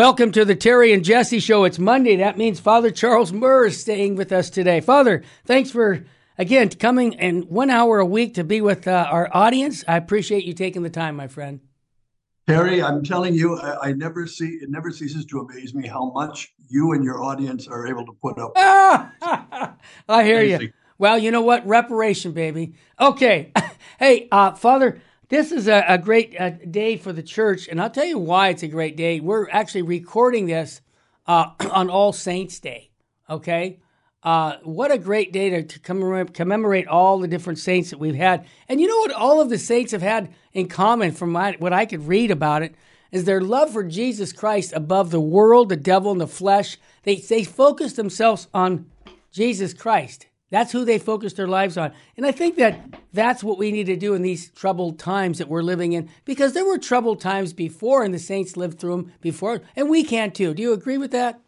Welcome to the Terry and Jesse Show. It's Monday. That means Father Charles Murr is staying with us today. Father, thanks for, again, coming and one hour a week to be with uh, our audience. I appreciate you taking the time, my friend. Terry, I'm telling you, I, I, never see it never ceases to amaze me how much you and your audience are able to put up. I hear Amazing. you. Well, you know what? Reparation, baby. Okay. hey, uh, Father, this is a, a great uh, day for the church, and I'll tell you why it's a great day. We're actually recording this uh, on All Saints Day. Okay, uh, what a great day to, to commemorate, all the different saints that we've had. And you know what? All of the saints have had in common, from my, what I could read about it, is their love for Jesus Christ above the world, the devil, and the flesh. They they focus themselves on Jesus Christ. That's who they focus their lives on. And I think that that's what we need to do in these troubled times that we're living in because there were troubled times before and the saints lived through them before and we can too. Do you agree with that?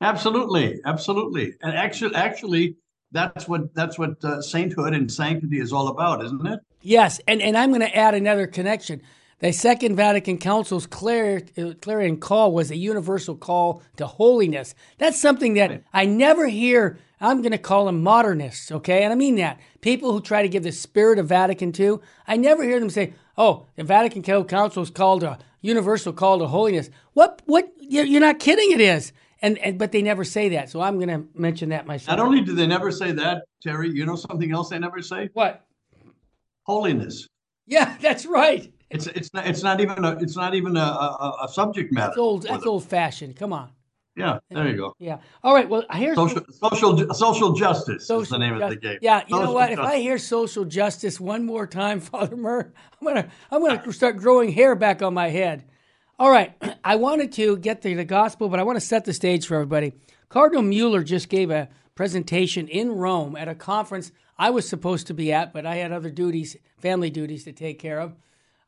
Absolutely. Absolutely. And actually actually that's what that's what uh, sainthood and sanctity is all about, isn't it? Yes, and and I'm going to add another connection. The Second Vatican Council's clar- uh, clarion call was a universal call to holiness. That's something that. I never hear I'm going to call them modernists, okay? And I mean that. People who try to give the spirit of Vatican II, I never hear them say, oh, the Vatican Council is called a universal call to holiness. What, what, you're not kidding, it is. And, and but they never say that. So I'm going to mention that myself. Not only do they never say that, Terry, you know something else they never say? What? Holiness. Yeah, that's right. It's it's not it's not even a it's not even a, a, a subject matter. That's old. That's old fashioned. Come on. Yeah, there you go. Yeah. All right. Well, here's social social, social justice social is the name ju- of the game. Yeah. You social know what? Justice. If I hear social justice one more time, Father Murr, I'm gonna I'm gonna start growing hair back on my head. All right. I wanted to get to the gospel, but I want to set the stage for everybody. Cardinal Mueller just gave a presentation in Rome at a conference I was supposed to be at, but I had other duties, family duties to take care of.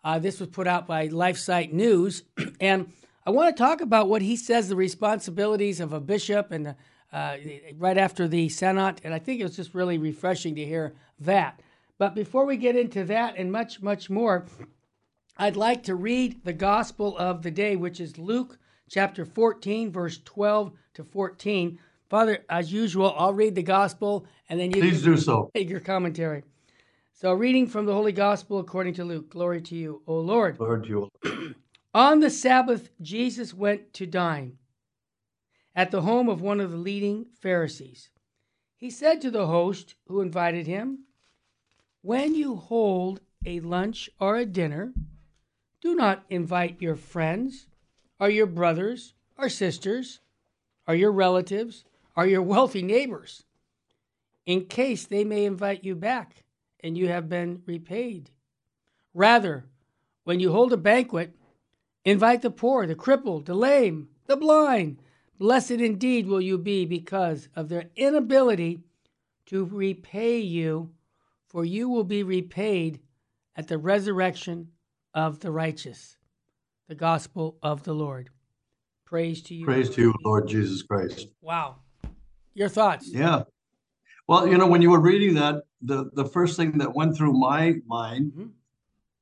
Uh, this was put out by LifeSite News, and I want to talk about what he says the responsibilities of a bishop and uh, right after the Synod. And I think it was just really refreshing to hear that. But before we get into that and much, much more, I'd like to read the gospel of the day, which is Luke chapter 14, verse 12 to 14. Father, as usual, I'll read the gospel and then you please do so. Take your commentary. So, reading from the Holy Gospel according to Luke. Glory to you, O Lord. Lord, to you. On the Sabbath, Jesus went to dine at the home of one of the leading Pharisees. He said to the host who invited him, When you hold a lunch or a dinner, do not invite your friends, or your brothers, or sisters, or your relatives, or your wealthy neighbors, in case they may invite you back and you have been repaid. Rather, when you hold a banquet, Invite the poor, the crippled, the lame, the blind. Blessed indeed will you be because of their inability to repay you, for you will be repaid at the resurrection of the righteous. The gospel of the Lord. Praise to you. Praise to you, Lord Jesus Christ. Wow. Your thoughts? Yeah. Well, you know, when you were reading that, the, the first thing that went through my mind mm-hmm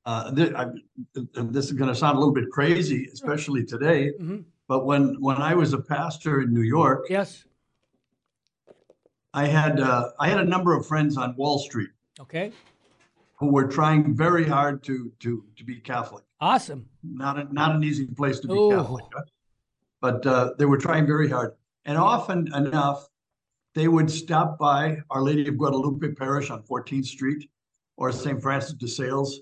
uh, th- I, this is going to sound a little bit crazy, especially today. Mm-hmm. But when when I was a pastor in New York, yes, I had uh, I had a number of friends on Wall Street. Okay. Who were trying very hard to to to be Catholic. Awesome. Not a, not an easy place to be Ooh. Catholic, but uh, they were trying very hard, and often enough, they would stop by Our Lady of Guadalupe Parish on 14th Street or St. Francis de Sales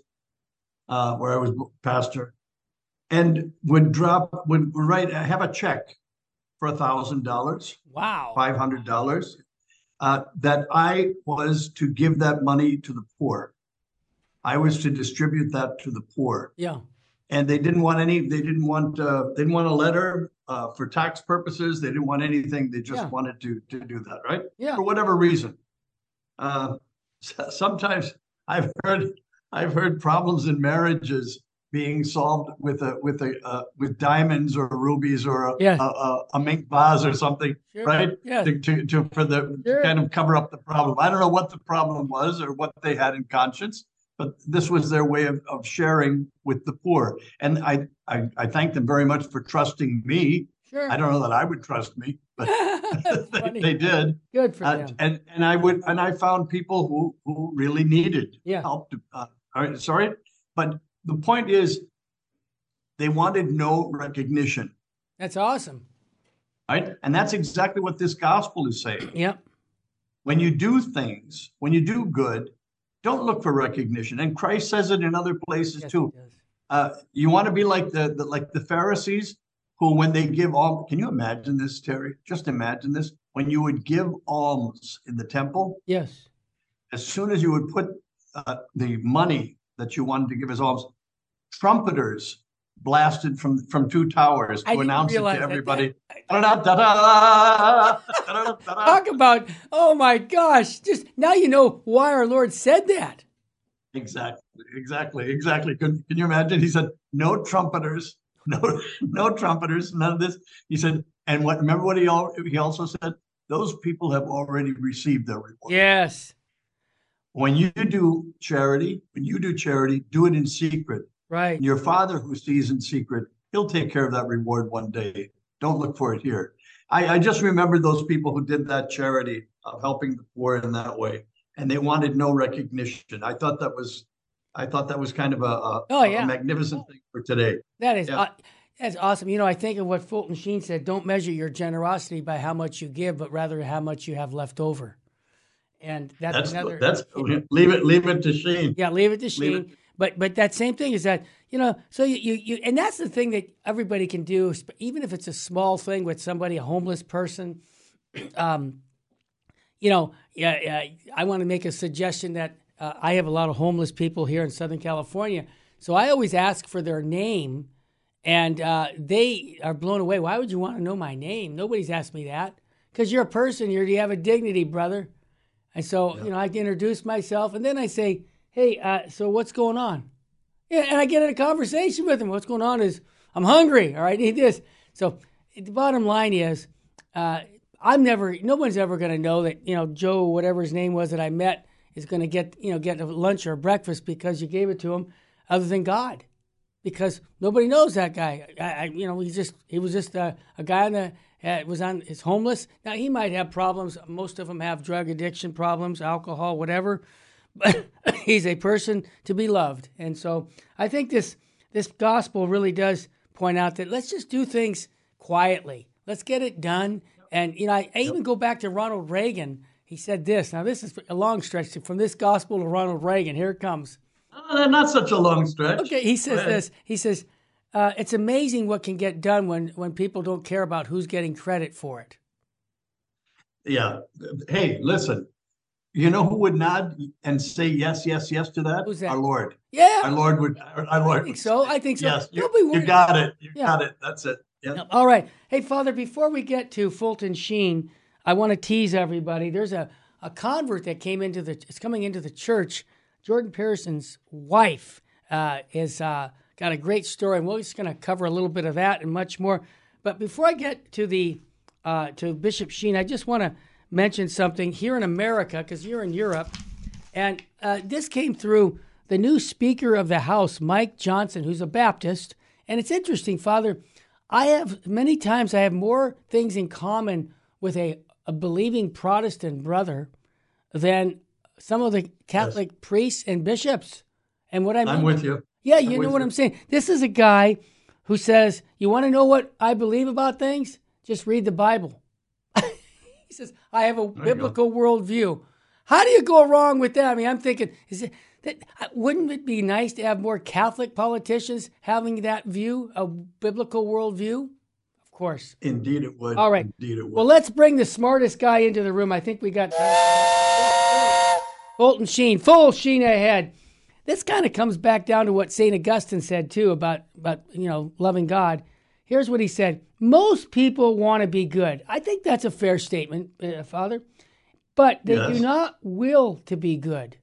uh, where I was pastor, and would drop would write have a check for a thousand dollars. Wow, five hundred dollars. Uh, that I was to give that money to the poor. I was to distribute that to the poor. Yeah. And they didn't want any. They didn't want. Uh, they didn't want a letter uh, for tax purposes. They didn't want anything. They just yeah. wanted to to do that, right? Yeah. For whatever reason. Uh, sometimes I've heard I've heard problems in marriages being solved with a with a uh, with diamonds or rubies or a, yes. a, a, a, mink vase or something, sure. right? Yes. To, to, to for the sure. to kind of cover up the problem. I don't know what the problem was or what they had in conscience, but this was their way of, of sharing with the poor. And I, I, I thank them very much for trusting me. Sure. I don't know that I would trust me, but they, they, did. Good for uh, them. And and I would and I found people who who really needed yeah. help. To, uh, sorry, but the point is, they wanted no recognition. That's awesome. Right, and that's exactly what this gospel is saying. Yep. When you do things, when you do good, don't look for recognition. And Christ says it in other places yes, too. Uh, you want to be like the, the like the Pharisees who, when they give all, can you imagine this, Terry? Just imagine this. When you would give alms in the temple, yes. As soon as you would put uh, the money that you wanted to give as alms, trumpeters blasted from from two towers to announce it to everybody. Talk about oh my gosh! Just now you know why our Lord said that. Exactly, exactly, exactly. Can, can you imagine? He said, "No trumpeters, no, no trumpeters, none of this." He said, and what? Remember what he all, he also said? Those people have already received their reward. Yes. When you do charity, when you do charity, do it in secret Right. Your father who sees in secret, he'll take care of that reward one day. Don't look for it here. I, I just remember those people who did that charity of helping the poor in that way, and they wanted no recognition. I thought that was, I thought that was kind of a, a oh yeah a magnificent thing for today. That is. Yeah. Uh, that's awesome. You know, I think of what Fulton Sheen said don't measure your generosity by how much you give, but rather how much you have left over. And that's, that's another. That's leave it. Leave it to Sheen. Yeah, leave it to Sheen. But but that same thing is that you know so you, you, you and that's the thing that everybody can do even if it's a small thing with somebody a homeless person. Um, you know, yeah, yeah I want to make a suggestion that uh, I have a lot of homeless people here in Southern California, so I always ask for their name, and uh, they are blown away. Why would you want to know my name? Nobody's asked me that because you're a person. You're, you have a dignity, brother. And so, yeah. you know, I introduce myself, and then I say, hey, uh, so what's going on? Yeah, and I get in a conversation with him. What's going on is I'm hungry. All right, I need this. So the bottom line is, uh, I'm never. No one's ever going to know that you know Joe, whatever his name was that I met, is going to get you know get a lunch or a breakfast because you gave it to him, other than God, because nobody knows that guy. I, I you know, he's just he was just a, a guy the uh, was on is homeless. Now he might have problems. Most of them have drug addiction problems, alcohol, whatever but he's a person to be loved. And so I think this this gospel really does point out that let's just do things quietly. Let's get it done. And you know, I, I even go back to Ronald Reagan. He said this. Now this is a long stretch from this gospel to Ronald Reagan. Here it comes. Uh, not such a long stretch. Okay, he says this. He says, uh, "It's amazing what can get done when when people don't care about who's getting credit for it." Yeah. Hey, listen. You know who would nod and say yes, yes, yes to that? Who's that? Our Lord. Yeah. Our Lord would. Our, Lord. I think so. I think so. Yes, you, you got it. You yeah. got it. That's it. Yeah. All right. Hey, Father, before we get to Fulton Sheen, I want to tease everybody. There's a, a convert that came into the, it's coming into the church. Jordan Peterson's wife uh, uh, got a great story, and we're just going to cover a little bit of that and much more. But before I get to the uh, to Bishop Sheen, I just want to mention something here in America, because you're in Europe, and uh, this came through the new Speaker of the House, Mike Johnson, who's a Baptist. And it's interesting, Father. I have many times I have more things in common with a, a believing Protestant brother than some of the Catholic yes. priests and bishops. And what I mean, I'm with you. Yeah, you I'm know what you. I'm saying. This is a guy who says, "You want to know what I believe about things? Just read the Bible." He says, I have a biblical worldview. How do you go wrong with that? I mean, I'm thinking, is it that uh, wouldn't it be nice to have more Catholic politicians having that view, a biblical worldview? Of course. Indeed, it would. All right. Indeed, it would. Well, let's bring the smartest guy into the room. I think we got Fulton Sheen, full Sheen ahead. This kind of comes back down to what St. Augustine said, too, about, about you know, loving God. Here's what he said Most people want to be good. I think that's a fair statement, uh, Father, but they yes. do not will to be good.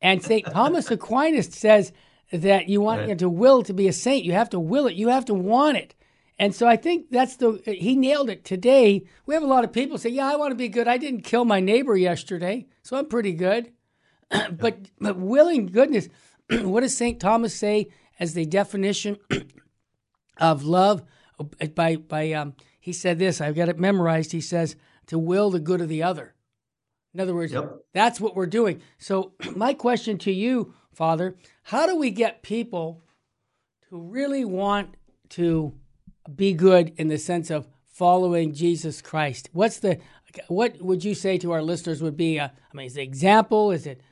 And St. Thomas Aquinas says that you want right. to will to be a saint. You have to will it, you have to want it. And so I think that's the, he nailed it today. We have a lot of people say, Yeah, I want to be good. I didn't kill my neighbor yesterday, so I'm pretty good. but but willing goodness. what does Saint Thomas say as the definition of love? By by, um, he said this. I've got it memorized. He says to will the good of the other. In other words, yep. that's what we're doing. So my question to you, Father, how do we get people to really want to be good in the sense of following Jesus Christ? What's the what would you say to our listeners would be? A, I mean, is it example? Is it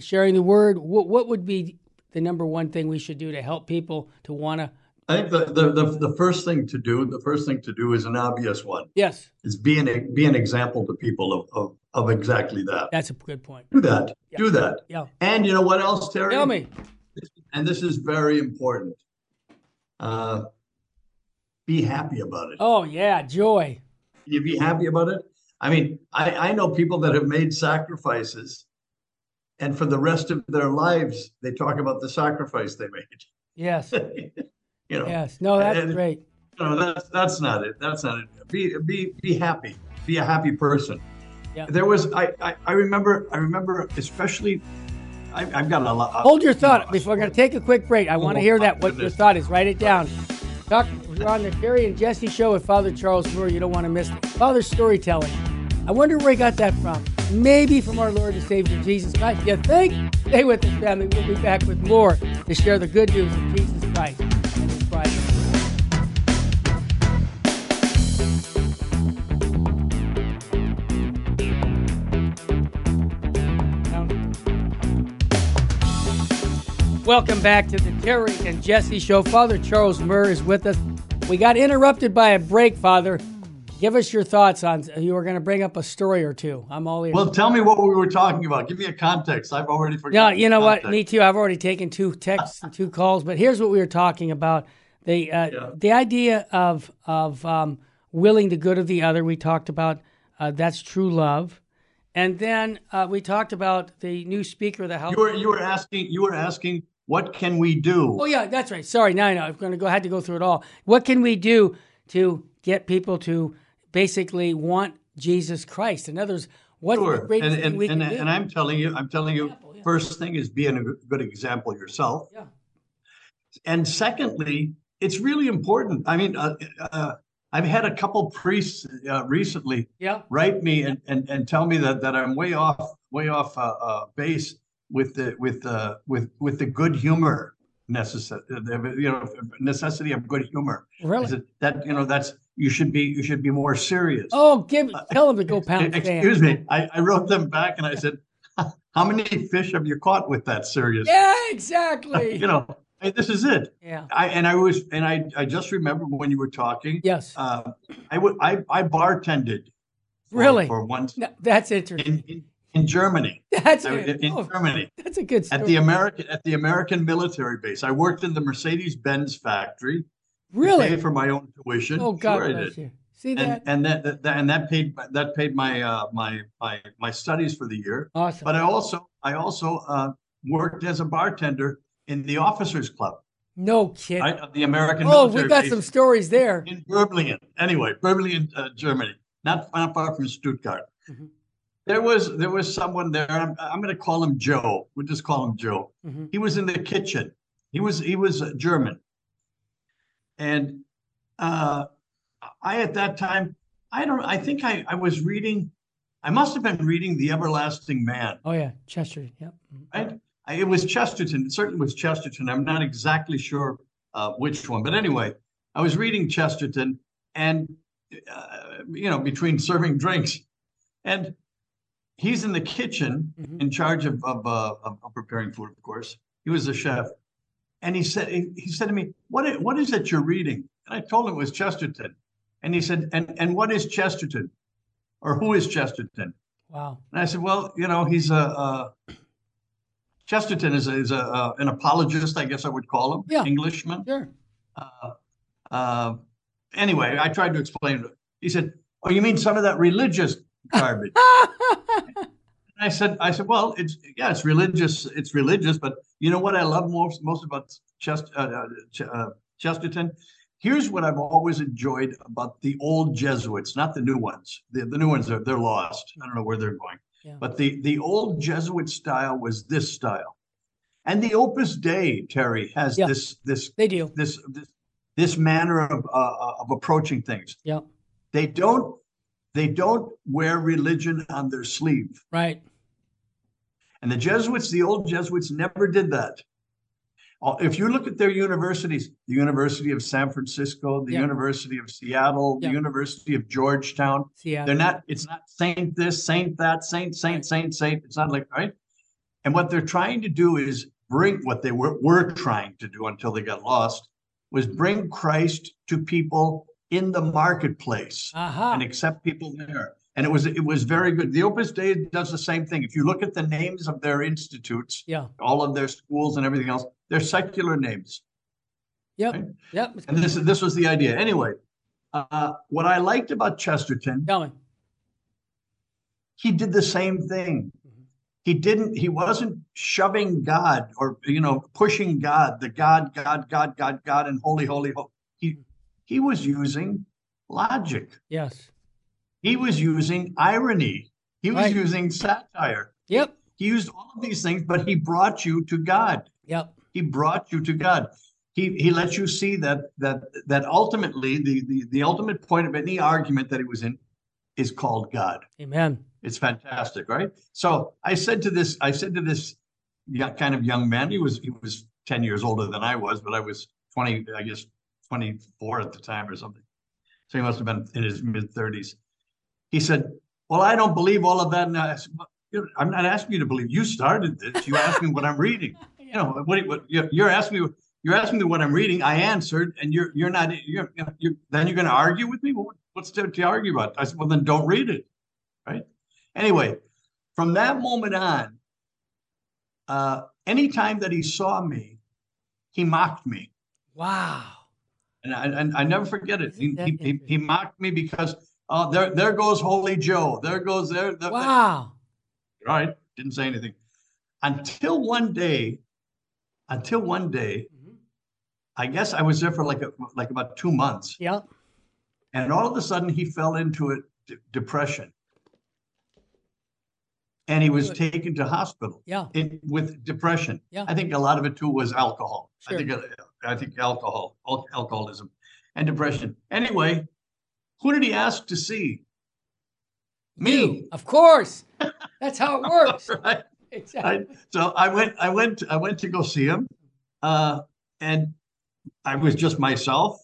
sharing the word? What what would be the number one thing we should do to help people to want to? I think the, the, the, the, first thing to do, the first thing to do is an obvious one. Yes. Is be an, be an example to people of, of, of exactly that. That's a good point. Do that. Yeah. Do that. Yeah. And you know what else, Terry? Tell me. And this is very important. Uh, be happy about it. Oh, yeah. Joy. You be happy about it? I mean, I, I know people that have made sacrifices and for the rest of their lives they talk about the sacrifice they made yes you know yes no that's and, great you know that's that's not it that's not it be be be happy be a happy person yeah. there was I, I i remember i remember especially I, have got a lot. Hold your thought before we're going to take a quick break. I oh, want to hear that. What your thought is. Write it down. On the Terry and Jesse show with Father Charles Murr. You don't want to miss it. Storytelling. I wonder where he got that from. Maybe from our Lord and Savior Jesus Christ. You think? Stay with us, family. We'll be back with more to share the good news of Jesus Christ Welcome back to the Terry and Jesse Show. Father Charles Murr is with us. We got interrupted by a break, Father. Give us your thoughts on. You were going to bring up a story or two. I'm all ears. Well, tell me what we were talking about. Give me a context. I've already forgotten. Yeah, you know what? Me too. I've already taken two texts and two calls. But here's what we were talking about: the uh, yeah. the idea of of um, willing the good of the other. We talked about uh, that's true love, and then uh, we talked about the new speaker of the house. You were you were asking you were asking what can we do? Oh yeah, that's right. Sorry, now I know. I'm going to go. I had to go through it all. What can we do to get people to basically want Jesus Christ. In other words, what sure. greatest and, and, we and, can do? And I'm telling you, I'm telling you, example, yeah. first thing is being a good example yourself. Yeah. And secondly, it's really important. I mean, uh, uh, I've had a couple priests uh, recently yeah. write me and, and, and tell me that, that I'm way off way off uh, uh, base with the with the with with the good humor necessary you know necessity of good humor. Really? That you know that's you should be you should be more serious. Oh, give tell them to go pound. Excuse me. I, I wrote them back and I said, "How many fish have you caught with that serious?" Yeah, exactly. you know, this is it. Yeah. I and I was and I I just remember when you were talking. Yes. Uh, I would I I bartended. For, really? For once. No, that's interesting. In, in, in Germany. That's I, in oh, Germany. That's a good story. At the American at the American military base. I worked in the Mercedes Benz factory Really? Pay for my own tuition. Oh God sure bless you. See that? And, and that, that, and that paid that paid my uh, my my my studies for the year. Awesome. But I also I also uh, worked as a bartender in the officers club. No kidding. Right, the American. Oh, we got some stories there in Böblingen. Anyway, Böblingen, uh, Germany, not, not far from Stuttgart. Mm-hmm. There was there was someone there. I'm, I'm going to call him Joe. We'll just call him Joe. Mm-hmm. He was in the kitchen. He was he was German and uh, I, at that time, I don't, I think I, I was reading, I must have been reading The Everlasting Man. Oh, yeah. Chesterton. Yep. Right? I, it was Chesterton. It certainly was Chesterton. I'm not exactly sure uh, which one. But anyway, I was reading Chesterton and, uh, you know, between serving drinks. And he's in the kitchen mm-hmm. in charge of, of, uh, of, preparing food, of course. He was a chef and he said he said to me, "What is, what is it you're reading?" And I told him it was Chesterton, and he said, "And and what is Chesterton, or who is Chesterton?" Wow. And I said, "Well, you know, he's a, a Chesterton is a, is a, a, an apologist, I guess I would call him, yeah. Englishman." Sure. Uh, uh, anyway, I tried to explain. He said, "Oh, you mean some of that religious garbage?" I said, I said, well, it's yeah, it's religious, it's religious, but you know what I love most most about Chest, uh, uh, uh, Chesterton? Here's what I've always enjoyed about the old Jesuits, not the new ones. The, the new ones are they're lost. I don't know where they're going. Yeah. But the, the old Jesuit style was this style. And the Opus Dei, Terry, has yeah. this this they do this this, this manner of uh, of approaching things. Yeah. They don't they don't wear religion on their sleeve. Right. And the Jesuits, the old Jesuits, never did that. Uh, if you look at their universities, the University of San Francisco, the yeah. University of Seattle, yeah. the University of Georgetown, Seattle. they're not, it's not saint this, saint that, saint, saint, right. saint, saint. It's not like, right? And what they're trying to do is bring what they were, were trying to do until they got lost was bring Christ to people in the marketplace uh-huh. and accept people there and it was it was very good. The Opus Dei does the same thing. If you look at the names of their institutes, yeah, all of their schools and everything else, they're secular names. Yep, right? yep. And this this was the idea. Anyway, uh, what I liked about Chesterton, Tell me. he did the same thing. Mm-hmm. He didn't. He wasn't shoving God or you know pushing God, the God, God, God, God, God, and holy, holy, holy. He he was using logic. Yes he was using irony. He was right. using satire. Yep. He used all of these things, but he brought you to God. Yep. He brought you to God. He he let you see that that that ultimately the the, the ultimate point of any argument that he was in is called God. Amen. It's fantastic, right? So I said to this, I said to this kind of young man, he was he was 10 years older than I was, but I was 20, I guess 24 at the time or something. So he must have been in his mid 30s. He said, Well, I don't believe all of that. And I said, well, I'm not asking you to believe. You started this. You asked me what I'm reading. You know, what, what you're asking me. You're asking me what I'm reading. I answered, and you're you're not. You're, you're then you're going to argue with me. Well, what's there to argue about? I said, well, then don't read it, right? Anyway, from that moment on, uh, anytime that he saw me, he mocked me. Wow. And I, and I never forget it. He, he, he, mocked me because Oh, there, there goes Holy Joe. There goes there. there wow. There. Right. Didn't say anything until one day. Until one day, mm-hmm. I guess I was there for like a, like about two months. Yeah. And all of a sudden, he fell into a d- depression, and he was Good. taken to hospital. Yeah. In, with depression. Yeah. I think a lot of it too was alcohol. Sure. I think I think alcohol, alcoholism, and depression. Anyway, who did he ask to see? Me. You, of course. That's how it works. right. Exactly. I, so I went. I went. I went to go see him, uh, and I was just myself.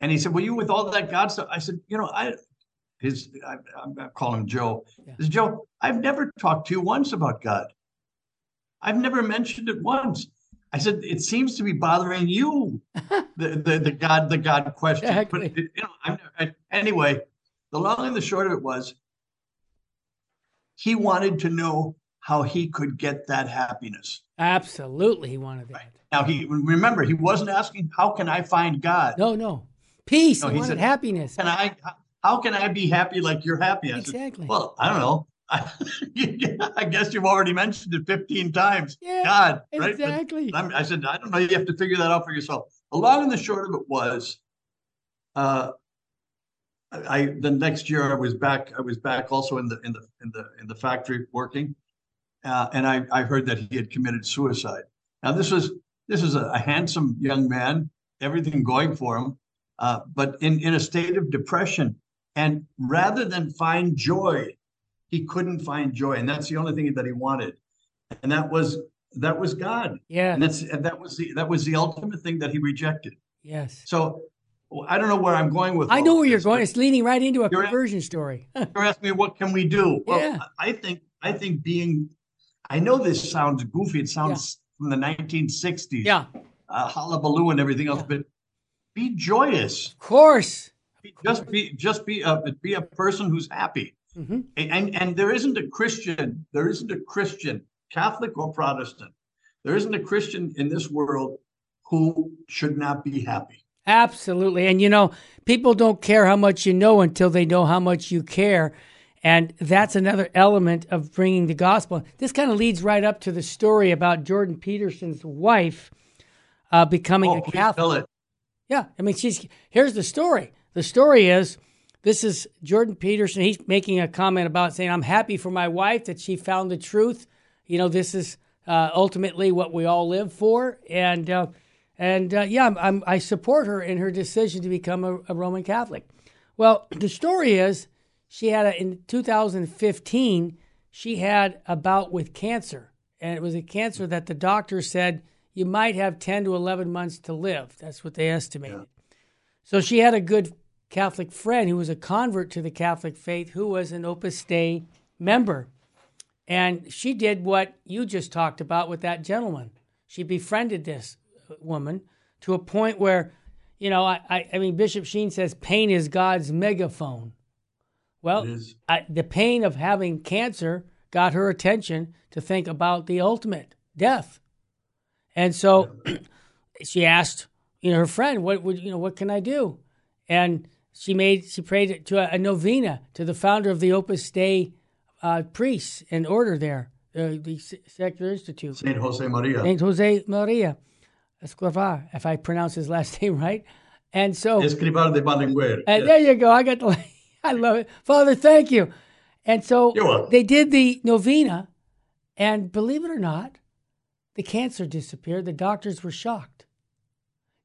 And he said, "Were you with all that God stuff?" I said, "You know, I." His, I, I call him Joe. Yeah. Joe, I've never talked to you once about God. I've never mentioned it once. I said, it seems to be bothering you, the, the, the God the God question. Exactly. But you know, I'm, I, anyway, the long and the short of it was, he wanted to know how he could get that happiness. Absolutely, he wanted that. Right. Now he remember he wasn't asking how can I find God. No, no, peace. No, he, he wanted said, happiness. Can I? How can I be happy like you're happy? I exactly. Said, well, I don't know. I guess you've already mentioned it 15 times. Yeah, God, right? Exactly. I said, I don't know. You have to figure that out for yourself. The long and the short of it was, uh, I the next year I was back. I was back also in the in the in the in the factory working, uh, and I I heard that he had committed suicide. Now this was this is a, a handsome young man, everything going for him, uh, but in in a state of depression. And rather than find joy he couldn't find joy, and that's the only thing that he wanted, and that was that was God. Yeah, and that's and that was the that was the ultimate thing that he rejected. Yes. So I don't know where I'm going with. I know where you're going. It's leading right into a conversion story. you're asking me what can we do? Well, yeah. I think I think being. I know this sounds goofy. It sounds yeah. from the 1960s. Yeah. Uh, hullabaloo and everything else, yeah. but be joyous. Of course. Just be just be a be a person who's happy. Mm-hmm. And and there isn't a Christian, there isn't a Christian, Catholic or Protestant, there isn't a Christian in this world who should not be happy. Absolutely. And you know, people don't care how much you know until they know how much you care. And that's another element of bringing the gospel. This kind of leads right up to the story about Jordan Peterson's wife uh, becoming oh, a Catholic. Yeah, I mean, she's here's the story. The story is this is Jordan Peterson. He's making a comment about saying, I'm happy for my wife that she found the truth. You know, this is uh, ultimately what we all live for. And, uh, and uh, yeah, I'm, I'm, i support her in her decision to become a, a, Roman Catholic. Well, the story is she had a, in 2015, she had a bout with cancer. And it was a cancer that the doctor said you might have 10 to 11 months to live. That's what they estimated. Yeah. So she had a good Catholic friend who was a convert to the Catholic faith who was an Opus Dei member. And she did what you just talked about with that gentleman. She befriended this woman to a point where, you know, I, I, mean, Bishop Sheen says pain is God's megaphone. Well, I, the pain of having cancer got her attention to think about the ultimate death. And so she asked, you know, her friend, what would, you know, what can I do? And she made she prayed to a, a novena to the founder of the Opus Dei uh, priests and order there, uh, the Secular Institute. Saint Jose Maria. Saint Jose Maria Escrivá, if I pronounce his last name right. And so Escrivá de Balaguer. And yes. there you go. I got the I love it. Father, thank you. And so they did the novena, and believe it or not, the cancer disappeared. The doctors were shocked.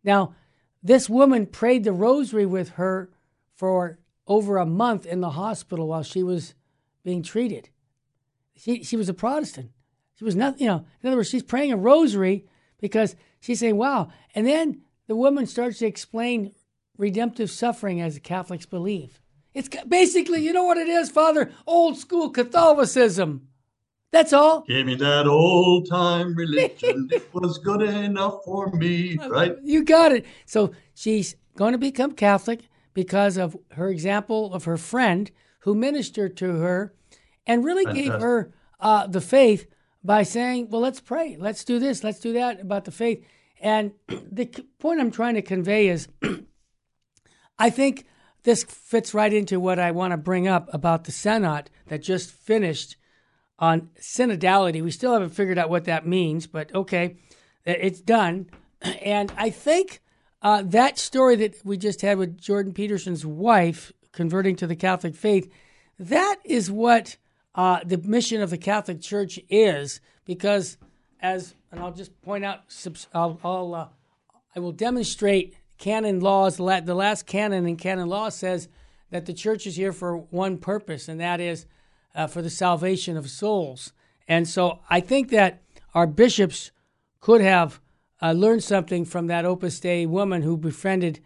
Now, this woman prayed the rosary with her for over a month in the hospital while she was being treated. She, she was a Protestant. She was not, you know, in other words, she's praying a rosary because she's saying, wow. And then the woman starts to explain redemptive suffering as the Catholics believe. It's basically, you know what it is, Father? Old school Catholicism. That's all. Give me that old time religion. it was good enough for me, right? You got it. So she's going to become Catholic because of her example of her friend who ministered to her and really Fantastic. gave her uh, the faith by saying, Well, let's pray. Let's do this. Let's do that about the faith. And the point I'm trying to convey is I think this fits right into what I want to bring up about the Synod that just finished on synodality. We still haven't figured out what that means, but okay, it's done. And I think uh, that story that we just had with Jordan Peterson's wife converting to the Catholic faith, that is what uh, the mission of the Catholic Church is. Because, as and I'll just point out, I'll, I'll uh, I will demonstrate canon laws. The last canon in canon law says that the church is here for one purpose, and that is uh, for the salvation of souls. And so I think that our bishops could have uh, learned something from that Opus Dei woman who befriended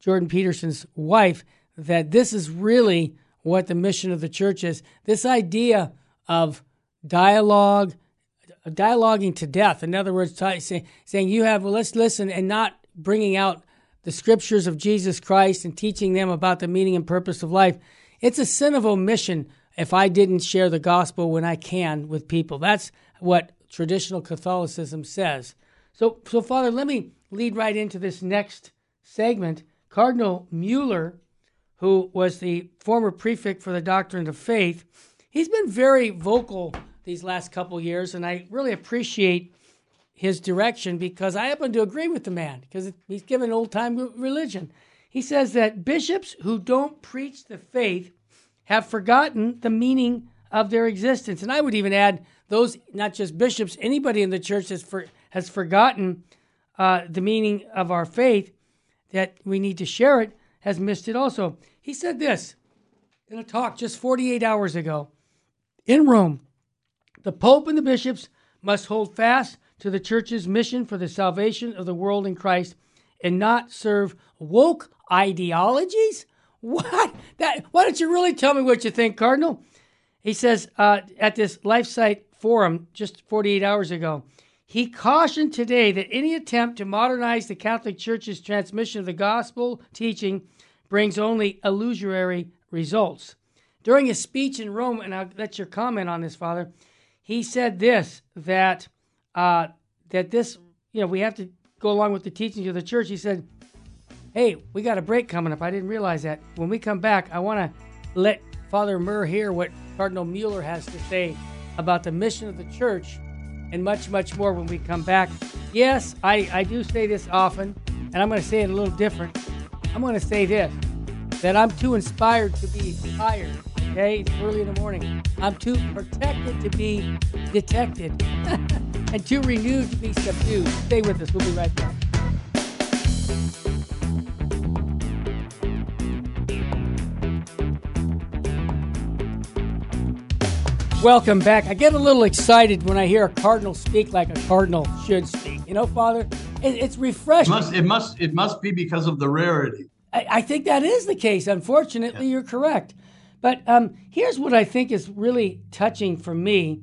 Jordan Peterson's wife that this is really what the mission of the church is. This idea of dialogue, dialoguing to death. In other words, t- say, saying you have, well, let's listen and not bringing out the scriptures of Jesus Christ and teaching them about the meaning and purpose of life. It's a sin of omission if I didn't share the gospel when I can with people. That's what traditional Catholicism says. So, so Father, let me lead right into this next segment. Cardinal Mueller, who was the former prefect for the Doctrine of Faith, he's been very vocal these last couple years, and I really appreciate his direction because I happen to agree with the man because he's given old time religion. He says that bishops who don't preach the faith have forgotten the meaning of their existence. And I would even add those, not just bishops, anybody in the church has, for, has forgotten uh, the meaning of our faith, that we need to share it, has missed it also. He said this in a talk just 48 hours ago in Rome The Pope and the bishops must hold fast to the church's mission for the salvation of the world in Christ and not serve woke ideologies what? That? Why don't you really tell me what you think, Cardinal? He says uh, at this LifeSite forum just 48 hours ago, he cautioned today that any attempt to modernize the Catholic Church's transmission of the gospel teaching brings only illusory results. During his speech in Rome, and I'll let your comment on this, Father, he said this that uh, that this you know we have to go along with the teachings of the church. He said Hey, we got a break coming up. I didn't realize that. When we come back, I want to let Father Murr hear what Cardinal Mueller has to say about the mission of the church and much, much more when we come back. Yes, I, I do say this often, and I'm going to say it a little different. I'm going to say this that I'm too inspired to be tired. Okay, it's early in the morning. I'm too protected to be detected, and too renewed to be subdued. Stay with us. We'll be right back. Welcome back. I get a little excited when I hear a cardinal speak like a cardinal should speak. You know, Father, it, it's refreshing. It must, it must, it must be because of the rarity. I, I think that is the case. Unfortunately, yeah. you're correct. But um, here's what I think is really touching for me: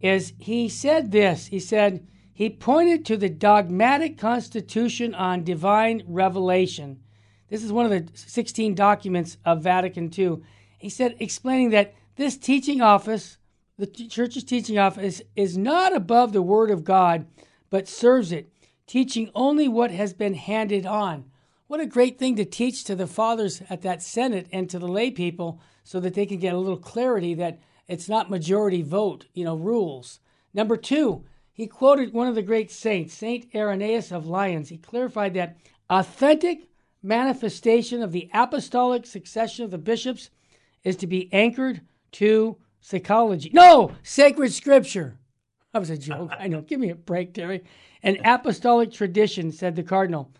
is he said this? He said he pointed to the dogmatic constitution on divine revelation. This is one of the 16 documents of Vatican II. He said, explaining that this teaching office the church's teaching office is not above the Word of God, but serves it, teaching only what has been handed on. What a great thing to teach to the fathers at that Synod and to the lay people so that they can get a little clarity that it's not majority vote, you know, rules. Number two, he quoted one of the great saints, Saint Irenaeus of Lyons. He clarified that authentic manifestation of the apostolic succession of the bishops is to be anchored to psychology. No, sacred scripture. That was a joke. I know. Give me a break, Terry. An apostolic tradition, said the cardinal.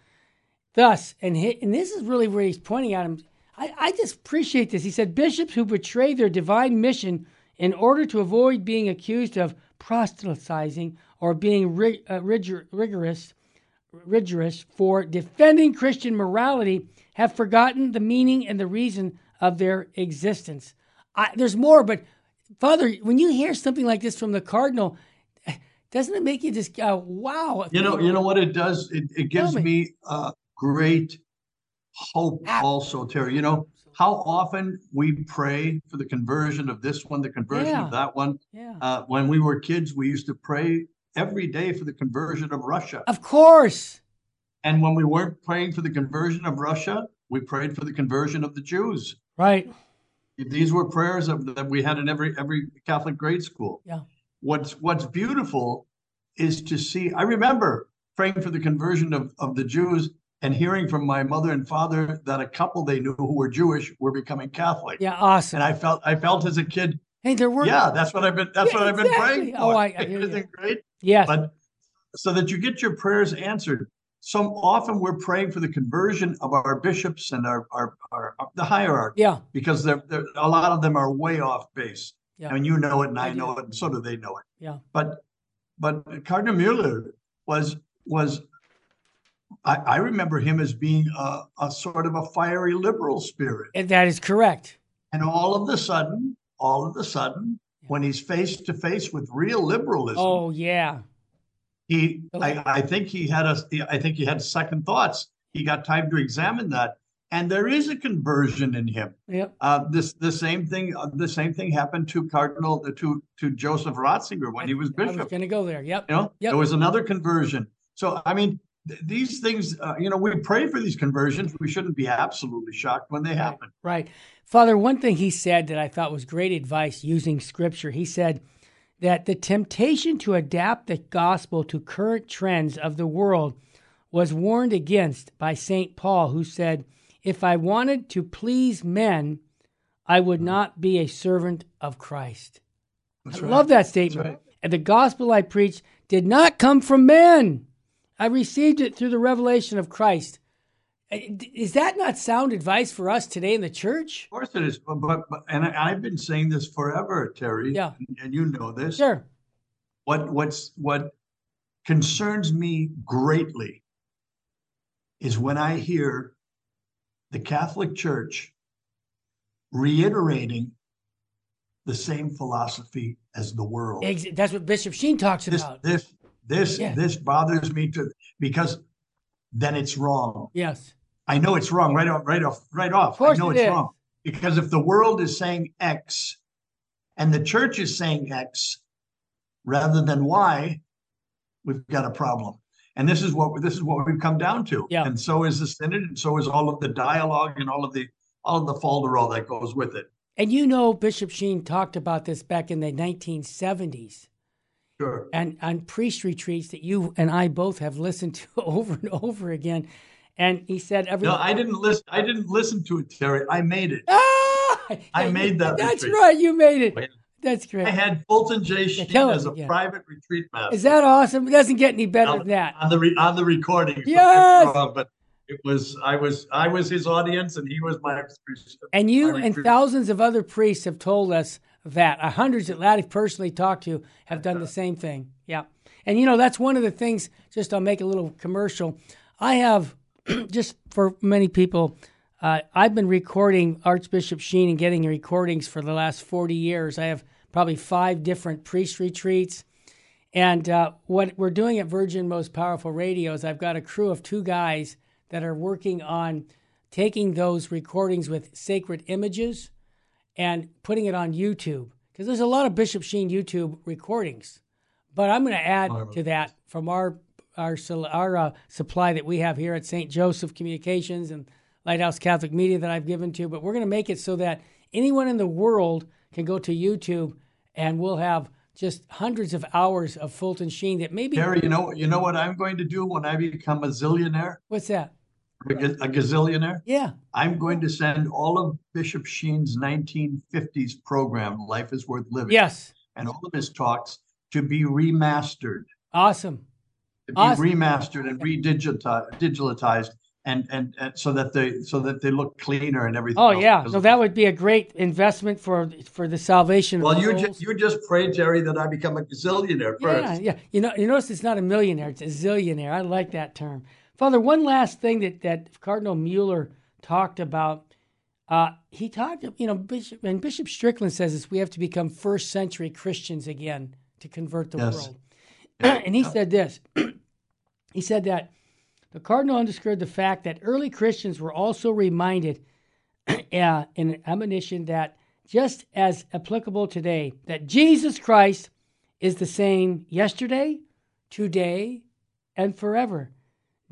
Thus, and, he, and this is really where he's pointing at him. I, I just appreciate this. He said, bishops who betray their divine mission in order to avoid being accused of proselytizing or being rig, uh, rigor, rigorous, rigorous for defending Christian morality have forgotten the meaning and the reason of their existence. I, there's more, but Father, when you hear something like this from the Cardinal, doesn't it make you just go, wow? You know, you know what it does? It, it gives me, me uh, great hope also, Terry. You know, how often we pray for the conversion of this one, the conversion yeah. of that one. Yeah. Uh, when we were kids, we used to pray every day for the conversion of Russia. Of course. And when we weren't praying for the conversion of Russia, we prayed for the conversion of the Jews. Right. These were prayers of, that we had in every every Catholic grade school. Yeah. What's What's beautiful is to see. I remember praying for the conversion of, of the Jews and hearing from my mother and father that a couple they knew who were Jewish were becoming Catholic. Yeah, awesome. And I felt I felt as a kid. Hey, there were. Yeah, that's what I've been. That's yeah, what I've been praying oh, for. Oh, I, I Isn't it great? Yes. But so that you get your prayers answered so often we're praying for the conversion of our bishops and our, our, our the hierarchy. Yeah. Because they're, they're, a lot of them are way off base. Yeah. I mean, you know it and I, I know it, and so do they know it. Yeah. But but Cardinal Mueller was was I, I remember him as being a, a sort of a fiery liberal spirit. And that is correct. And all of the sudden, all of the sudden, when he's face to face with real liberalism, oh yeah, he I, I think he had a I think he had second thoughts. He got time to examine that, and there is a conversion in him. Yep. Uh, this the same thing uh, the same thing happened to Cardinal to to Joseph Ratzinger when I, he was bishop. I was going to go there. Yep. You know, yep. there was another conversion. So I mean, th- these things. Uh, you know, we pray for these conversions. We shouldn't be absolutely shocked when they happen. Right. Father, one thing he said that I thought was great advice using Scripture. He said that the temptation to adapt the gospel to current trends of the world was warned against by St. Paul, who said, If I wanted to please men, I would mm-hmm. not be a servant of Christ. That's I right. love that statement. Right. And the gospel I preach did not come from men. I received it through the revelation of Christ. Is that not sound advice for us today in the church? Of course it is. But, but, but and I, have been saying this forever, Terry. Yeah. And, and you know this. Sure. What what's what concerns me greatly is when I hear the Catholic Church reiterating the same philosophy as the world. That's what Bishop Sheen talks about. This this this, yeah. this bothers me to because then it's wrong. Yes. I know it's wrong right off, right off, right off. Of course I know it's is. wrong because if the world is saying X and the church is saying X rather than Y, we've got a problem. And this is what this is what we've come down to. Yeah. And so is the synod, and so is all of the dialogue and all of the all of the falderall that goes with it. And you know, Bishop Sheen talked about this back in the 1970s. Sure. And on priest retreats that you and I both have listened to over and over again and he said every. No, I didn't listen. I didn't listen to it, Terry. I made it. Ah, I made that. That's retreat. right. You made it. That's great. I had Fulton J. Sheen yeah, as a yeah. private retreat master. Is that awesome? It doesn't get any better on, than that. On the re, on the recording. Yes. but it was I was I was his audience and he was my. Priest. And you and thousands of other priests have told us that. Uh, hundreds that I've personally talked to have done the same thing. Yeah. And you know that's one of the things. Just I'll make a little commercial. I have just for many people uh, I've been recording Archbishop Sheen and getting recordings for the last 40 years. I have probably five different priest retreats. And uh, what we're doing at Virgin Most Powerful Radio is I've got a crew of two guys that are working on taking those recordings with sacred images and putting it on YouTube. Because there's a lot of Bishop Sheen YouTube recordings. But I'm going to add to that from our our, our uh, supply that we have here at St. Joseph Communications and Lighthouse Catholic Media that I've given to, but we're going to make it so that anyone in the world can go to YouTube and we'll have just hundreds of hours of Fulton Sheen that maybe. Harry, you know, you know what I'm going to do when I become a zillionaire? What's that? A, a gazillionaire? Yeah. I'm going to send all of Bishop Sheen's 1950s program, Life is Worth Living. Yes. And all of his talks to be remastered. Awesome. To be awesome. remastered and redigitized and, and and so that they so that they look cleaner and everything. Oh yeah, so that would be a great investment for for the salvation. Well, you just you just pray, Jerry, that I become a gazillionaire first. Yeah, yeah. You know, you notice it's not a millionaire; it's a zillionaire. I like that term, Father. One last thing that that Cardinal Mueller talked about. Uh, he talked, you know, Bishop and Bishop Strickland says this: we have to become first century Christians again to convert the yes. world. and he said this. he said that the cardinal underscored the fact that early Christians were also reminded uh, in an admonition that just as applicable today, that Jesus Christ is the same yesterday, today, and forever.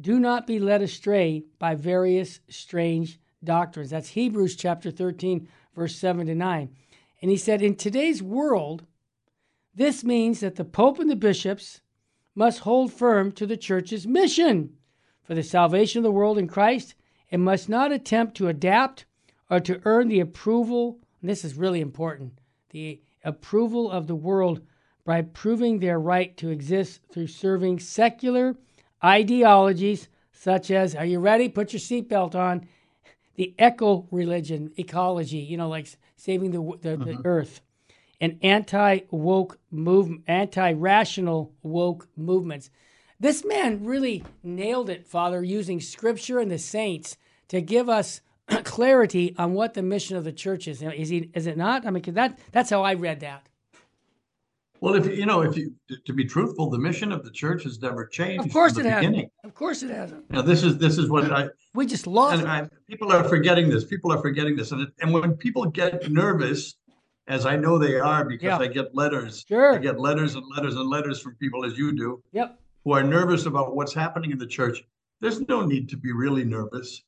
Do not be led astray by various strange doctrines. That's Hebrews chapter 13, verse 7 to 9. And he said, In today's world, this means that the Pope and the bishops must hold firm to the church's mission for the salvation of the world in Christ and must not attempt to adapt or to earn the approval, this is really important, the approval of the world by proving their right to exist through serving secular ideologies such as, are you ready? Put your seatbelt on. The eco religion, ecology, you know, like saving the, the, the mm-hmm. earth, and anti woke movement, anti rational woke movements. This man really nailed it, Father, using scripture and the saints to give us clarity on what the mission of the church is. Is he? Is it not? I mean, that that's how I read that. Well, if you know, if you to be truthful, the mission of the church has never changed. Of course, it hasn't. Of course, it hasn't. Now, this is this is what I. We just lost. And I, people are forgetting this. People are forgetting this, and it, and when people get nervous, as I know they are, because yeah. I get letters. Sure. I get letters and letters and letters from people as you do. Yep who are nervous about what's happening in the church, there's no need to be really nervous.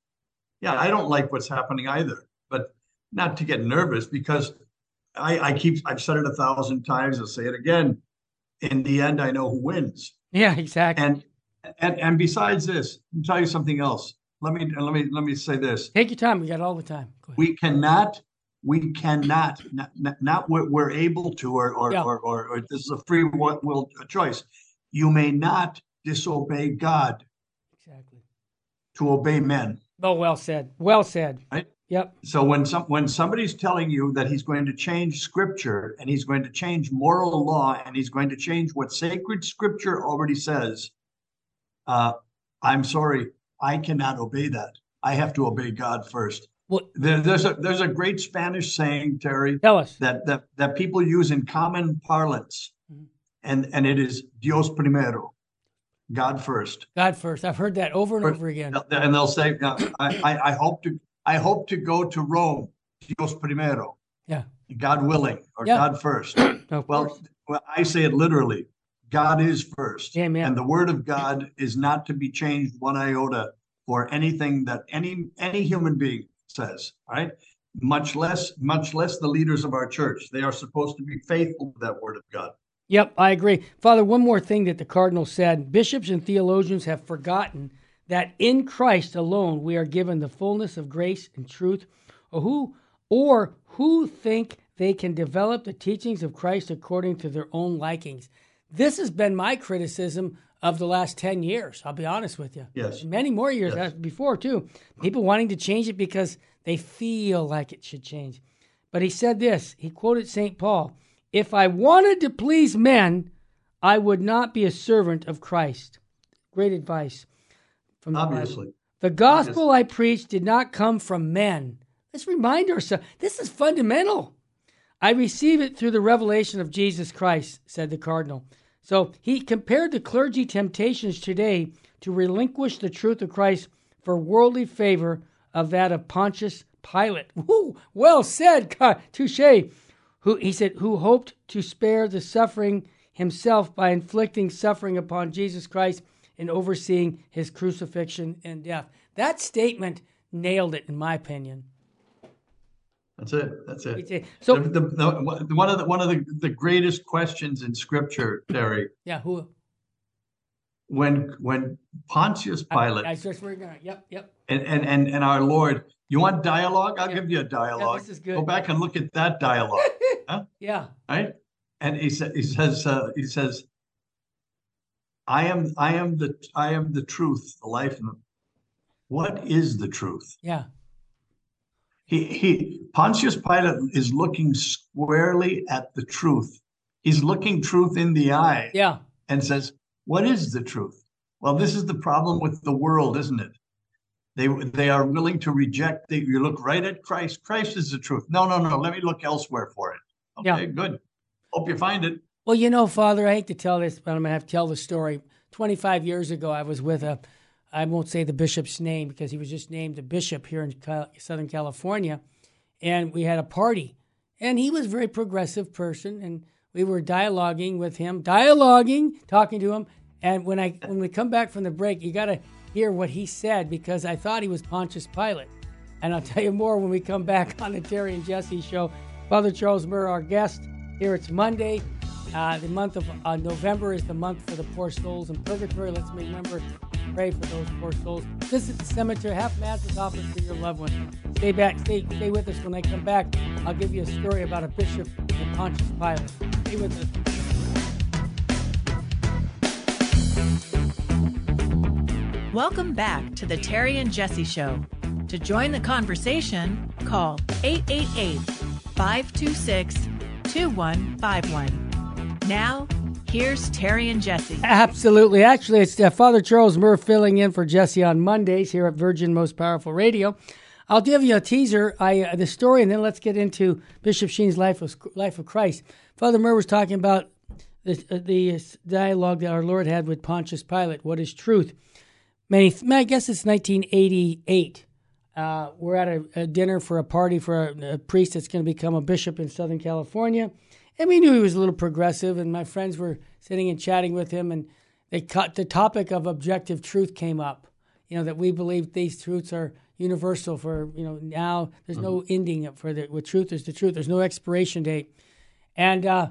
Yeah, I don't like what's happening either, but not to get nervous because I, I keep I've said it a thousand times. I'll say it again. In the end, I know who wins. Yeah, exactly. And and and besides this, I'll tell you something else. Let me let me let me say this. Take your time. We got all the time. We cannot we cannot not, not, not we're able to or or, yeah. or, or, or this is a free will choice you may not disobey God. Exactly. To obey men. Oh, well said. Well said. Right. Yep. So when some when somebody's telling you that he's going to change scripture and he's going to change moral law and he's going to change what sacred scripture already says, uh, I'm sorry, I cannot obey that. I have to obey God first. Well, there, there's a there's a great Spanish saying, Terry. Tell us that that that people use in common parlance mm-hmm. and and it is Dios primero, God first. God first. I've heard that over and over again. And they'll say, I, I, I hope to I hope to go to Rome, Dios primero. Yeah. God willing, or yeah. God first. well, well, I say it literally. God is first. Amen. And the word of God is not to be changed one iota for anything that any any human being says. Right? Much less, much less the leaders of our church. They are supposed to be faithful to that word of God. Yep, I agree. Father, one more thing that the Cardinal said bishops and theologians have forgotten that in Christ alone we are given the fullness of grace and truth, or who or who think they can develop the teachings of Christ according to their own likings. This has been my criticism of the last 10 years, I'll be honest with you. Yes. Many more years Yes. Uh, before, too. People wanting to change it because they feel like it should change. But he said this he quoted St. Paul If I wanted to please men, I would not be a servant of Christ. Great advice from the Bible. Obviously. The gospel I preach did not come from men. Let's remind ourselves this is fundamental. I receive it through the revelation of Jesus Christ, said the cardinal. So he compared the clergy temptations today to relinquish the truth of Christ for worldly favor of that of Pontius Pilate. Woo, well said, touche. Who he said, who hoped to spare the suffering himself by inflicting suffering upon Jesus Christ and overseeing his crucifixion and death. That statement nailed it, in my opinion. That's it. That's it. So the, the, the, one of the one of the, the greatest questions in Scripture, Terry. Yeah, who? When when Pontius Pilate. I, I just we're gonna. Yep, yep. And and and and our Lord. You want dialogue? I'll give you a dialogue. Yeah, this is good. Go back and look at that dialogue. huh? Yeah. Right. And he said he says uh, he says. I am I am the I am the truth, the life. What is the truth? Yeah. He, he Pontius Pilate is looking squarely at the truth. He's looking truth in the eye. Yeah. And says, "What is the truth?" Well, this is the problem with the world, isn't it? They they are willing to reject. You look right at Christ. Christ is the truth. No, no, no. Let me look elsewhere for it. Okay, Yeah. good. Hope you find it. Well, you know, Father, I hate to tell this, but I'm going to have to tell the story. 25 years ago, I was with a, I won't say the bishop's name because he was just named a bishop here in Southern California. And we had a party. And he was a very progressive person. And we were dialoguing with him, dialoguing, talking to him. And when I when we come back from the break, you got to hear what he said because I thought he was Pontius Pilate. And I'll tell you more when we come back on the Terry and Jesse show. Father Charles Murr, our guest. Here it's Monday. Uh, the month of uh, November is the month for the poor souls in purgatory. Let's remember pray for those poor souls. Visit the cemetery. Have masses offered for your loved one. Stay back. Stay, stay with us. When I come back, I'll give you a story about a bishop and Pontius Pilate. Stay with us. Welcome back to the Terry and Jesse Show. To join the conversation, call 888 526 2151. Now, here's Terry and Jesse. Absolutely. Actually, it's uh, Father Charles Murr filling in for Jesse on Mondays here at Virgin Most Powerful Radio. I'll give you a teaser, I, uh, the story, and then let's get into Bishop Sheen's life of life of Christ. Father Murr was talking about the, uh, the dialogue that our Lord had with Pontius Pilate. What is truth? Many, I guess it's 1988. Uh, we're at a, a dinner for a party for a, a priest that's going to become a bishop in Southern California, and we knew he was a little progressive. And my friends were sitting and chatting with him, and they cut the topic of objective truth came up. You know that we believe these truths are universal for you know now. There's no ending for the with truth is the truth. There's no expiration date, and uh,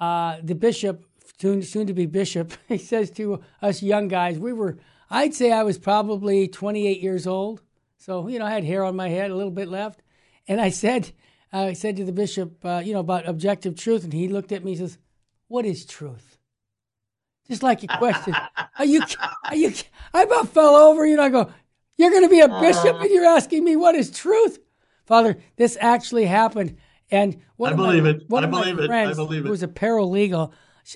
uh, the bishop, soon soon to be bishop, he says to us young guys, we were. I'd say I was probably 28 years old. So, you know, I had hair on my head, a little bit left. And I said, I said to the bishop, uh, you know, about objective truth. And he looked at me and says, What is truth? Just like a question. are you, are you, I about fell over. You know, I go, You're going to be a bishop and you're asking me what is truth? Father, this actually happened. And one I believe my, it. One I of my believe it. I friends believe it. who was a paralegal,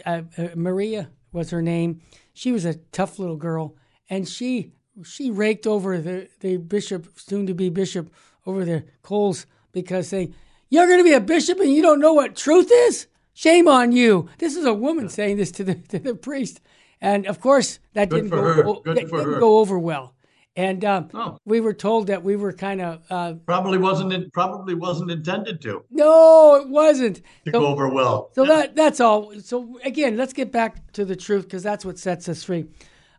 uh, uh, Maria was her name. She was a tough little girl, and she she raked over the, the bishop, soon to be bishop, over the coals because saying, You're going to be a bishop and you don't know what truth is? Shame on you. This is a woman saying this to the, to the priest. And of course, that Good didn't, for go, her. Good that for didn't her. go over well. And um, Oh. we were told that we were kind of, uh, Probably wasn't it probably wasn't intended to no, it wasn't. to So- go over well. so that that's all. So again, let's get back to the truth because that's what sets us free.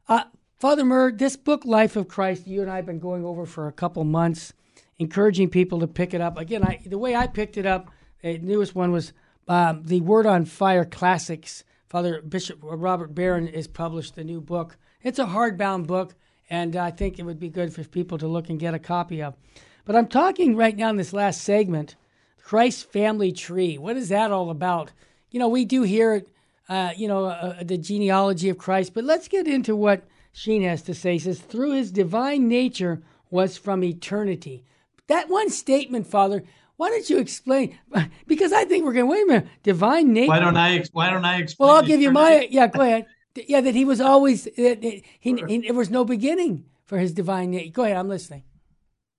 Uh, Father Murr, this book, Life of Christ, you and I have been going over for a couple months, encouraging people to pick it up. Again, I, the way I picked it up, the newest one was um, the Word on Fire Classics. Father Bishop Robert Barron has published the new book. It's a hardbound book, and I think it would be good for people to look and get a copy of. But I'm talking right now in this last segment, Christ's family tree. What is that all about? You know, we do hear, uh, you know, uh, the genealogy of Christ, but let's get into what Sheen has to say. He says, through his divine nature was from eternity. That one statement, Father, why don't you explain? Because I think we're going. Wait a minute, divine nature. Why don't I? Why don't I explain? Well, I'll give you my. Yeah, go ahead. Yeah, that he was always. That he, he, there was no beginning for his divine nature. Go ahead, I'm listening.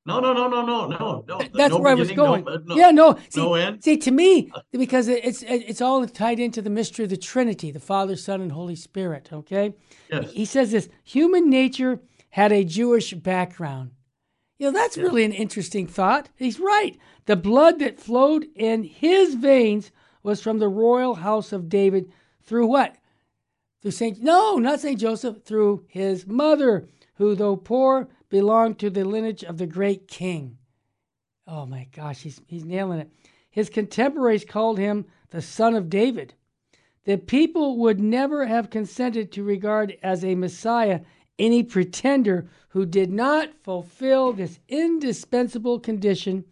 No, no, no, no, no, no, no. That's no where I was going. No, no, yeah, no. See, no end. see, to me, uh. because it's it's all tied into the mystery of the Trinity, the Father, Son, and Holy Spirit. Okay. Yes. He says this: human nature had a Jewish background. You know, that's Yeah. really an interesting thought. He's right. The blood that flowed in his veins was from the royal house of David through what? Through Saint No, not Saint Joseph, through his mother, who though poor belonged to the lineage of the great king. Oh my gosh, he's he's nailing it. His contemporaries called him the son of David. The people would never have consented to regard as a Messiah any pretender who did not fulfill this indispensable condition,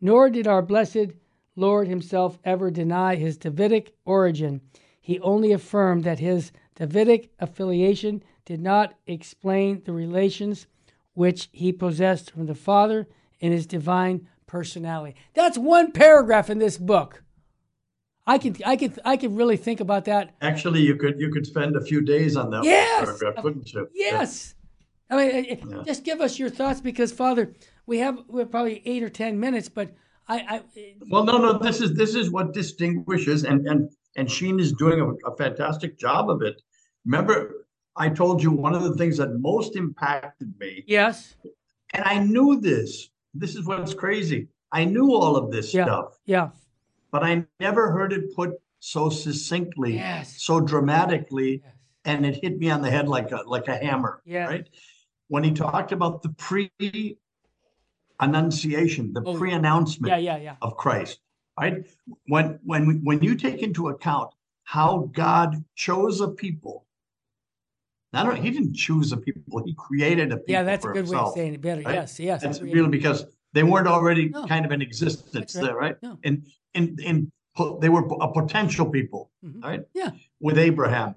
nor did our blessed Lord himself ever deny his Davidic origin. He only affirmed that his Davidic affiliation did not explain the relations which he possessed from the Father in his divine personality. That's one paragraph in this book. I could, I could, I could really think about that. Actually, you could you could spend a few days on that Yes! paragraph, couldn't you? Yes. I mean, uh, uh, Yeah. just give us your thoughts because, Father, we have we have probably eight or ten minutes, but I, I Well, no, no. This is this is what distinguishes, and and and Sheen is doing a, a fantastic job of it. Remember, I told you one of the things that most impacted me, yes, and I knew this. This is what's crazy. I knew all of this Yeah. stuff, yeah, but I never heard it put so succinctly, yes, so dramatically, yes, and it hit me on the head like a like a hammer. Yeah. Right. When he talked about the pre annunciation, the Oh, pre announcement yeah, yeah, yeah, of Christ, right? When when when you take into account how God chose a people, not only he didn't choose a people, he created a people. yeah. That's a good way of himself, saying it. Better, right? yes, yes. That's really because they weren't already No. kind of in existence right. there, right? No. And in in they were a potential people, Mhm. right? Yeah. With Abraham,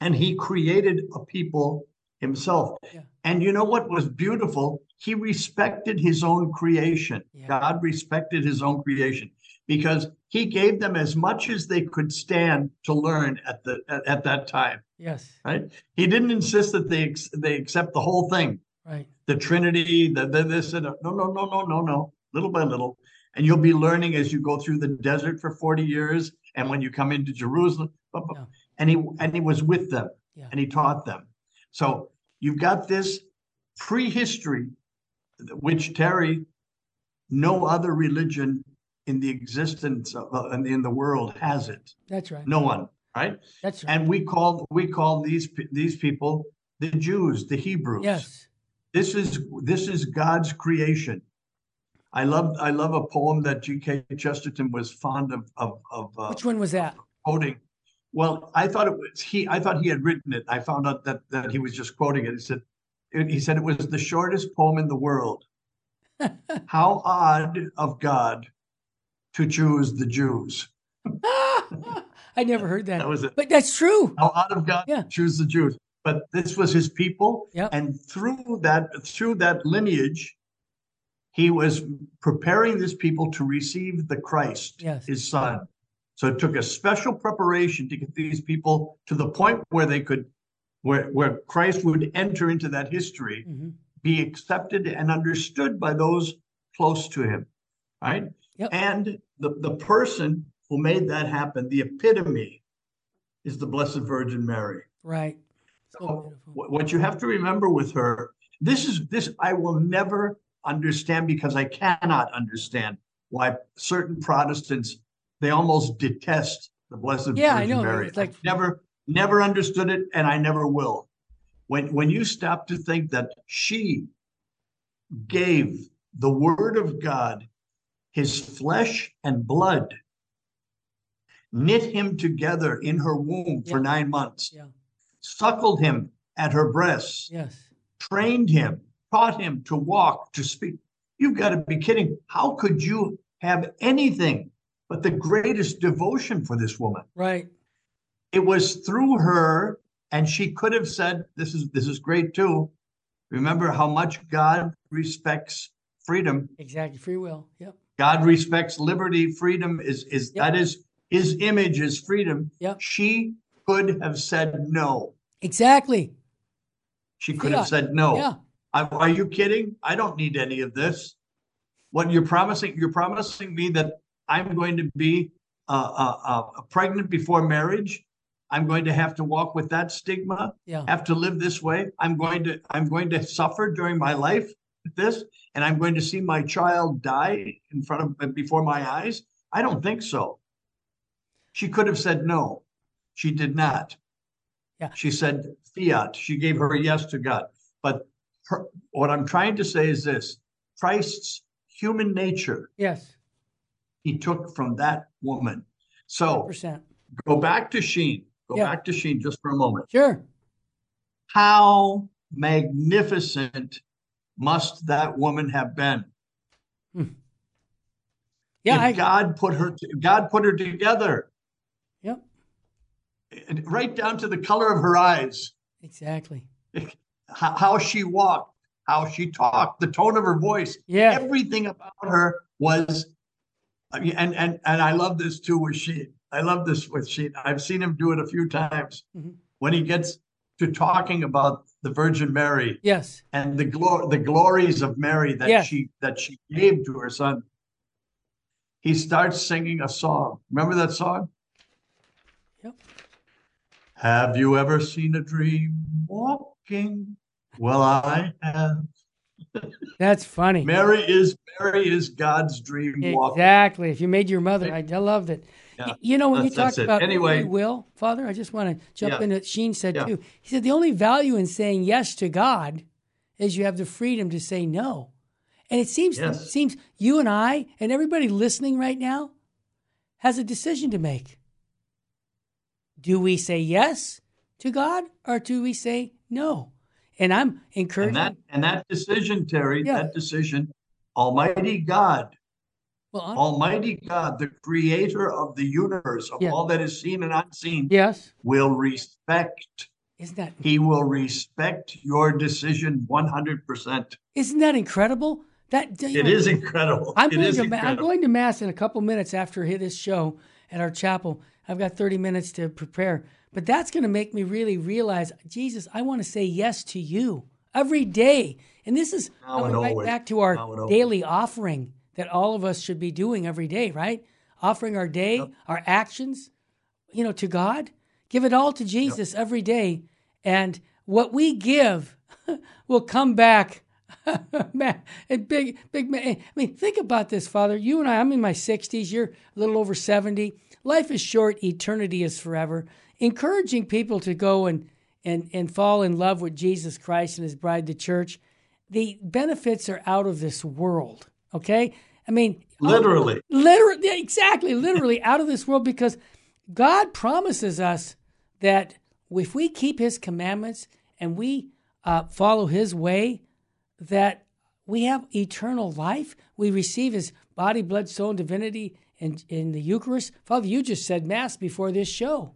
and he created a people himself. Yeah. And you know what was beautiful? He respected his own creation. Yeah. God respected his own creation because he gave them as much as they could stand to learn at the at, at that time. Yes, Right? He didn't insist that they ex- they accept the whole thing, right. the Trinity, the, the this and no, no, no, no, no, no. Little by little, and you'll be learning as you go through the desert for forty years, and when you come into Jerusalem. Yeah. And he and he was with them, Yeah. and he taught them. So you've got this prehistory, which Terry, no other religion in the existence of uh, in in the world has it. That's right. No one, right? That's right. And we call we call these these people the Jews, the Hebrews. yes. This is this is God's creation. I love I love a poem that G.K. Chesterton was fond of of, of uh, Which one was that? quoting. Well, I thought it was he. I thought he had written it. I found out that that he was just quoting it. He said, it- he said it was the shortest poem in the world. How odd of God to choose the Jews. I never heard that. That was it. But that's true. How odd of God Yeah. to choose the Jews. But this was his people, Yep. and through that through that lineage, he was preparing this people to receive the Christ, Yes. his son. So it took a special preparation to get these people to the point where they could, where, where Christ would enter into that history, Mhm. be accepted and understood by those close to him. Right? Yep. And the, the person who made that happen, the epitome, is the Blessed Virgin Mary. Right. So So what you have to remember with her, this is this I will never understand because I cannot understand why certain Protestants they almost detest the Blessed Yeah, I Virgin know. Mary. It's like- I've never never understood it, and I never will. When when you stop to think that she gave the Word of God his flesh and blood, knit him together in her womb for nine months Yeah. suckled him at her breasts, Yes. trained him, taught him to walk, to speak. You've got to be kidding. How could you have anything but the greatest devotion for this woman? Right. It was through her, and she could have said, This is this is great too. Remember how much God respects freedom. Exactly. Free will. Yep. God respects liberty. Freedom is is Yep. that is his image is freedom. Yep. She could have said no. Exactly. She could Yeah. have said no. Yeah. Are you kidding? I don't need any of this. What you're promising? You're promising me that I'm going to be uh, uh, uh, pregnant before marriage. I'm going to have to walk with that stigma. Yeah. Have to live this way. I'm going to. I'm going to suffer during my life with this, and I'm going to see my child die in front of before my eyes. I don't think so. She could have said no. She did not. Yeah. She said fiat. She gave her yes to God. What I'm trying to say is this Christ's human nature, Yes. he took from that woman. So Percent. go back to Sheen. Go Yeah. back to Sheen just for a moment. Sure. How magnificent must that woman have been? Hmm. Yeah. if I, God put her God put her together, yep. right down to the color of her eyes, Exactly. How, how she walked, how she talked, the tone of her voice, Yeah. everything about her was I mean, and and and I love this too with Sheen. I love this with Sheen. I've seen him do it a few times Mhm. when he gets to talking about the Virgin Mary Yes. and the glor- the glories of Mary that Yes. she that she gave to her son. He starts singing a song. Remember that song? Yep. Have you ever seen a dream walking? Well, I have. That's funny. Mary is Mary is God's dream. Exactly. If you made your mother, I, I loved it. Yeah. You know, when you talked about Anyway. free will, Father, I just want to jump Yeah. in. What Sheen said Yeah. too. He said the only value in saying yes to God is you have the freedom to say no. And it seems Yes. it seems you and I and everybody listening right now has a decision to make. Do we say yes to God or do we say no? And I'm encouraging. And that and that decision, Terry, Yeah. that decision, Almighty God, well, Almighty God, the creator of the universe, of Yeah. all that is seen and unseen, yes, will respect. isn't that He will respect your decision 100%. isn't that incredible? That It know, is incredible. I'm It going, is to, ma- I'm going to Mass in a couple minutes after hit this show at our chapel. I've got 30 minutes to prepare. But that's going to make me really realize, Jesus, I want to say yes to you every day. And this is coming right always. back to our Now and always. daily offering that all of us should be doing every day, right? Offering our day, our actions, you know, to God. Give it all to Jesus every day. And what we give will come back. man, big, big man. I mean, think about this, Father. You and I, I'm in my 60s. You're a little over 70. Life is short, eternity is forever. Encouraging people to go and, and, and fall in love with Jesus Christ and his bride, the church. The benefits are out of this world, okay? I mean, Literally. Literally, exactly, literally out of this world because God promises us that if we keep His commandments and we uh, follow His way, that we have eternal life. We receive His body, blood, soul, and divinity in, in the Eucharist. Father, you just said Mass before this show.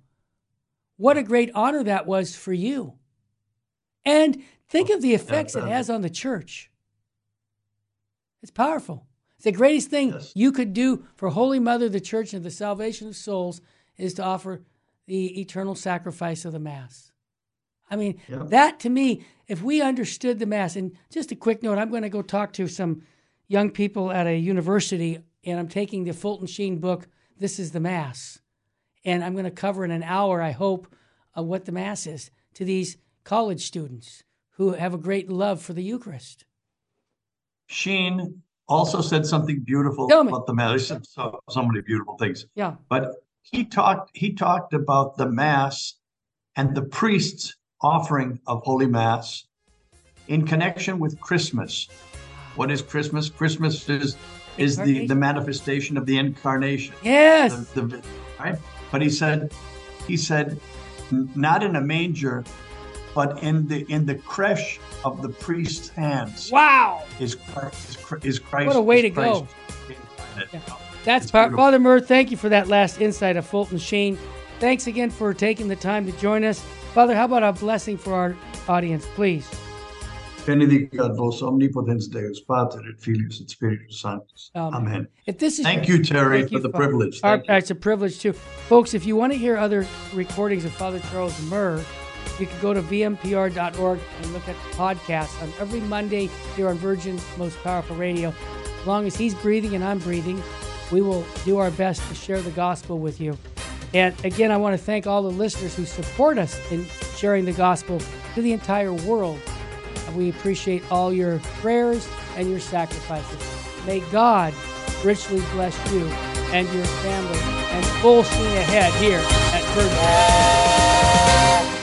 What a great honor that was for you. And think of the effects it uh, has on the church. It's powerful. It's the greatest thing Yes. you could do for Holy Mother, the Church, and the salvation of souls is to offer the eternal sacrifice of the Mass. I mean, Yeah. that to me, if we understood the Mass, and just a quick note, I'm going to go talk to some young people at a university, and I'm taking the Fulton Sheen book, This is the Mass. And I'm going to cover in an hour, I hope, what the Mass is to these college students who have a great love for the Eucharist. Sheen also said something beautiful about the mass. He said so, so many beautiful things. Yeah. But he talked he talked about the mass and the priest's offering of holy mass in connection with Christmas. What is Christmas? Christmas is is the, the manifestation of the incarnation. Yes. The, the, right? But he said he said not in a manger, but in the in the creche of the priest's hands. Wow. Is Christ, is, is Christ What a way to Christ go. Yeah. That's pa- Father Murr. Thank you for that last insight of Fulton Sheen. Thanks again for taking the time to join us. Father, how about a blessing for our audience, please? Benedicat vos omnipotens Deus, Pater et Filius et Spiritus Sanctus. Amen. Amen. If this is Thank you, Terry, Thank for you, the Father. privilege. Our, it's a privilege too, folks. If you want to hear other recordings of Father Charles Murr, you can go to vmpr.org and look at the podcast on every Monday here on Virgin's Most Powerful Radio. As long as he's breathing and I'm breathing, we will do our best to share the gospel with you. And again, I want to thank all the listeners who support us in sharing the gospel to the entire world. We appreciate all your prayers and your sacrifices. May God richly bless you and your family and full steam ahead here at Virgin.